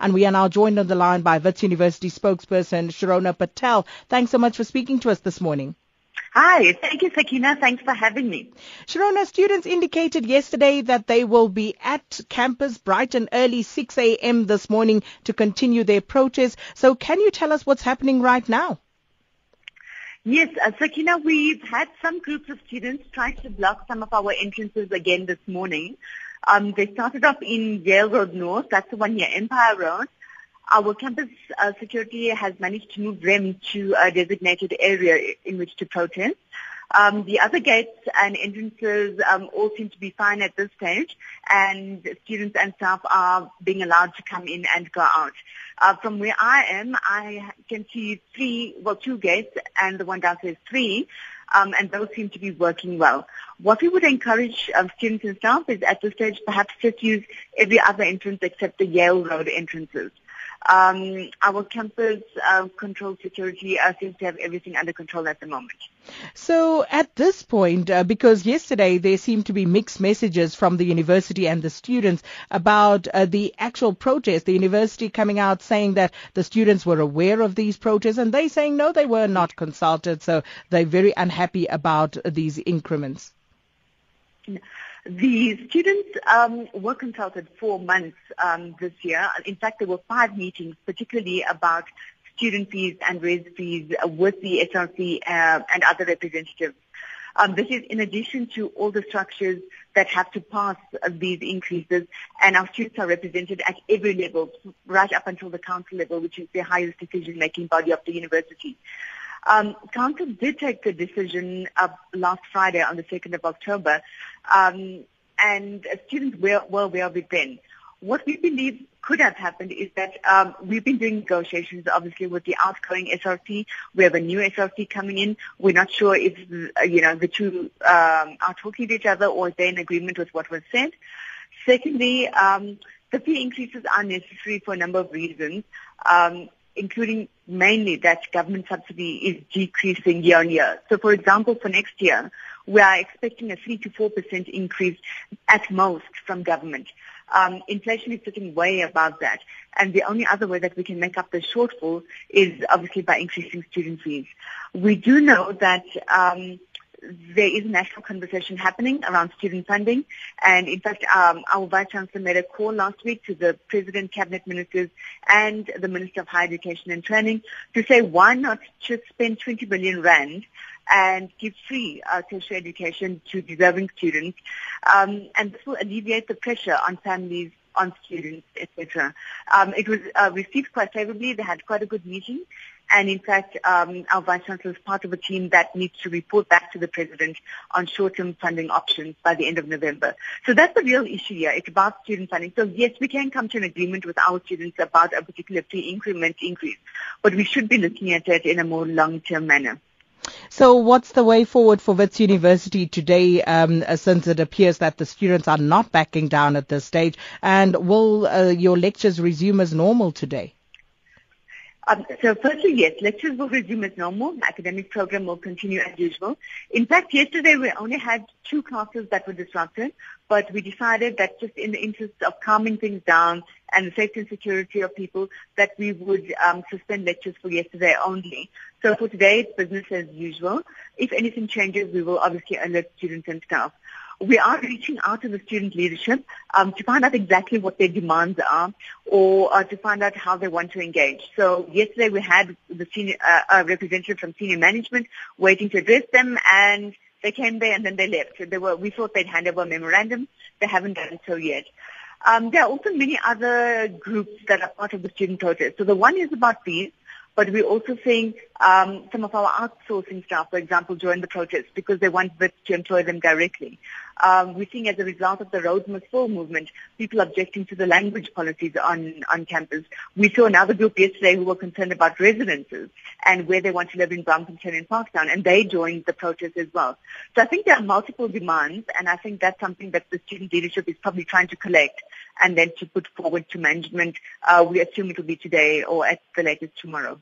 And we are now joined on the line by Wits University spokesperson Shirona Patel. Thanks so much for speaking to us this morning. Hi, thank you, Sakina. Thanks for having me. Sharona, students indicated yesterday that they will be at campus bright and early 6 a.m. this morning to continue their protest. So can you tell us what's happening right now? Yes, uh, Sakina, we've had some groups of students trying to block some of our entrances again this morning. Um, they started off in Yale Road North, that's the one near Empire Road. Our campus uh, security has managed to move them to a designated area in which to protest. Um, the other gates and entrances um, all seem to be fine at this stage, and students and staff are being allowed to come in and go out. Uh, from where I am, I can see three, well, two gates, and the one downstairs three, um, and those seem to be working well. What we would encourage um, students and staff is at this stage perhaps just use every other entrance except the Yale Road entrances. Um, our campus uh, control security uh, seems to have everything under control at the moment. So at this point, uh, because yesterday there seemed to be mixed messages from the university and the students about uh, the actual protest, the university coming out saying that the students were aware of these protests and they saying no, they were not consulted, so they're very unhappy about these increments. The students um, were consulted for months um, this year. In fact, there were five meetings, particularly about student fees and res fees with the SRC uh, and other representatives. Um, this is in addition to all the structures that have to pass these increases, and our students are represented at every level, right up until the council level, which is the highest decision-making body of the university. Um, council did take the decision uh, last Friday on the 2nd of October, um, and students were, well aware of it then. What we believe could have happened is that um, we've been doing negotiations, obviously, with the outgoing SRC. We have a new SRC coming in. We're not sure if, you know, the two um, are talking to each other or if they're in agreement with what was said. Secondly, um, the fee increases are necessary for a number of reasons. Um, including mainly that government subsidy is decreasing year on year. So for example, for next year, we are expecting a 3 to 4% increase at most from government. Um, inflation is sitting way above that. And the only other way that we can make up the shortfall is obviously by increasing student fees. We do know that um, there is a national conversation happening around student funding. And in fact, um, our Vice Chancellor made a call last week to the President, Cabinet Ministers, and the Minister of Higher Education and Training to say why not just spend 20 billion rand and give free uh, tertiary education to deserving students. Um, and this will alleviate the pressure on families on students, etc. Um, it was uh, received quite favorably. They had quite a good meeting, and in fact, um, our Vice Chancellor is part of a team that needs to report back to the President on short-term funding options by the end of November. So that's the real issue here. It's about student funding. So yes, we can come to an agreement with our students about a particular fee increment increase, but we should be looking at it in a more long-term manner. So what's the way forward for Wits University today um, since it appears that the students are not backing down at this stage? And will uh, your lectures resume as normal today? Um, so firstly, yes, lectures will resume as normal. The academic program will continue as usual. In fact, yesterday we only had two classes that were disrupted, but we decided that just in the interest of calming things down and the safety and security of people, that we would um, suspend lectures for yesterday only. So for today, it's business as usual. If anything changes, we will obviously alert students and staff we are reaching out to the student leadership um, to find out exactly what their demands are or uh, to find out how they want to engage. So yesterday we had the senior, uh, a representative from senior management waiting to address them and they came there and then they left. They were, we thought they'd hand over a memorandum. They haven't done so yet. Um, there are also many other groups that are part of the student protest. So the one is about fees but we're also seeing um, some of our outsourcing staff, for example, join the protest because they want WITS to employ them directly. Um, we're seeing as a result of the Rhodes Must Fall movement, people objecting to the language policies on, on campus. We saw another group yesterday who were concerned about residences and where they want to live in Braamfontein and Parktown, and they joined the protest as well. So I think there are multiple demands, and I think that's something that the student leadership is probably trying to collect and then to put forward to management. Uh, we assume it will be today or at the latest tomorrow.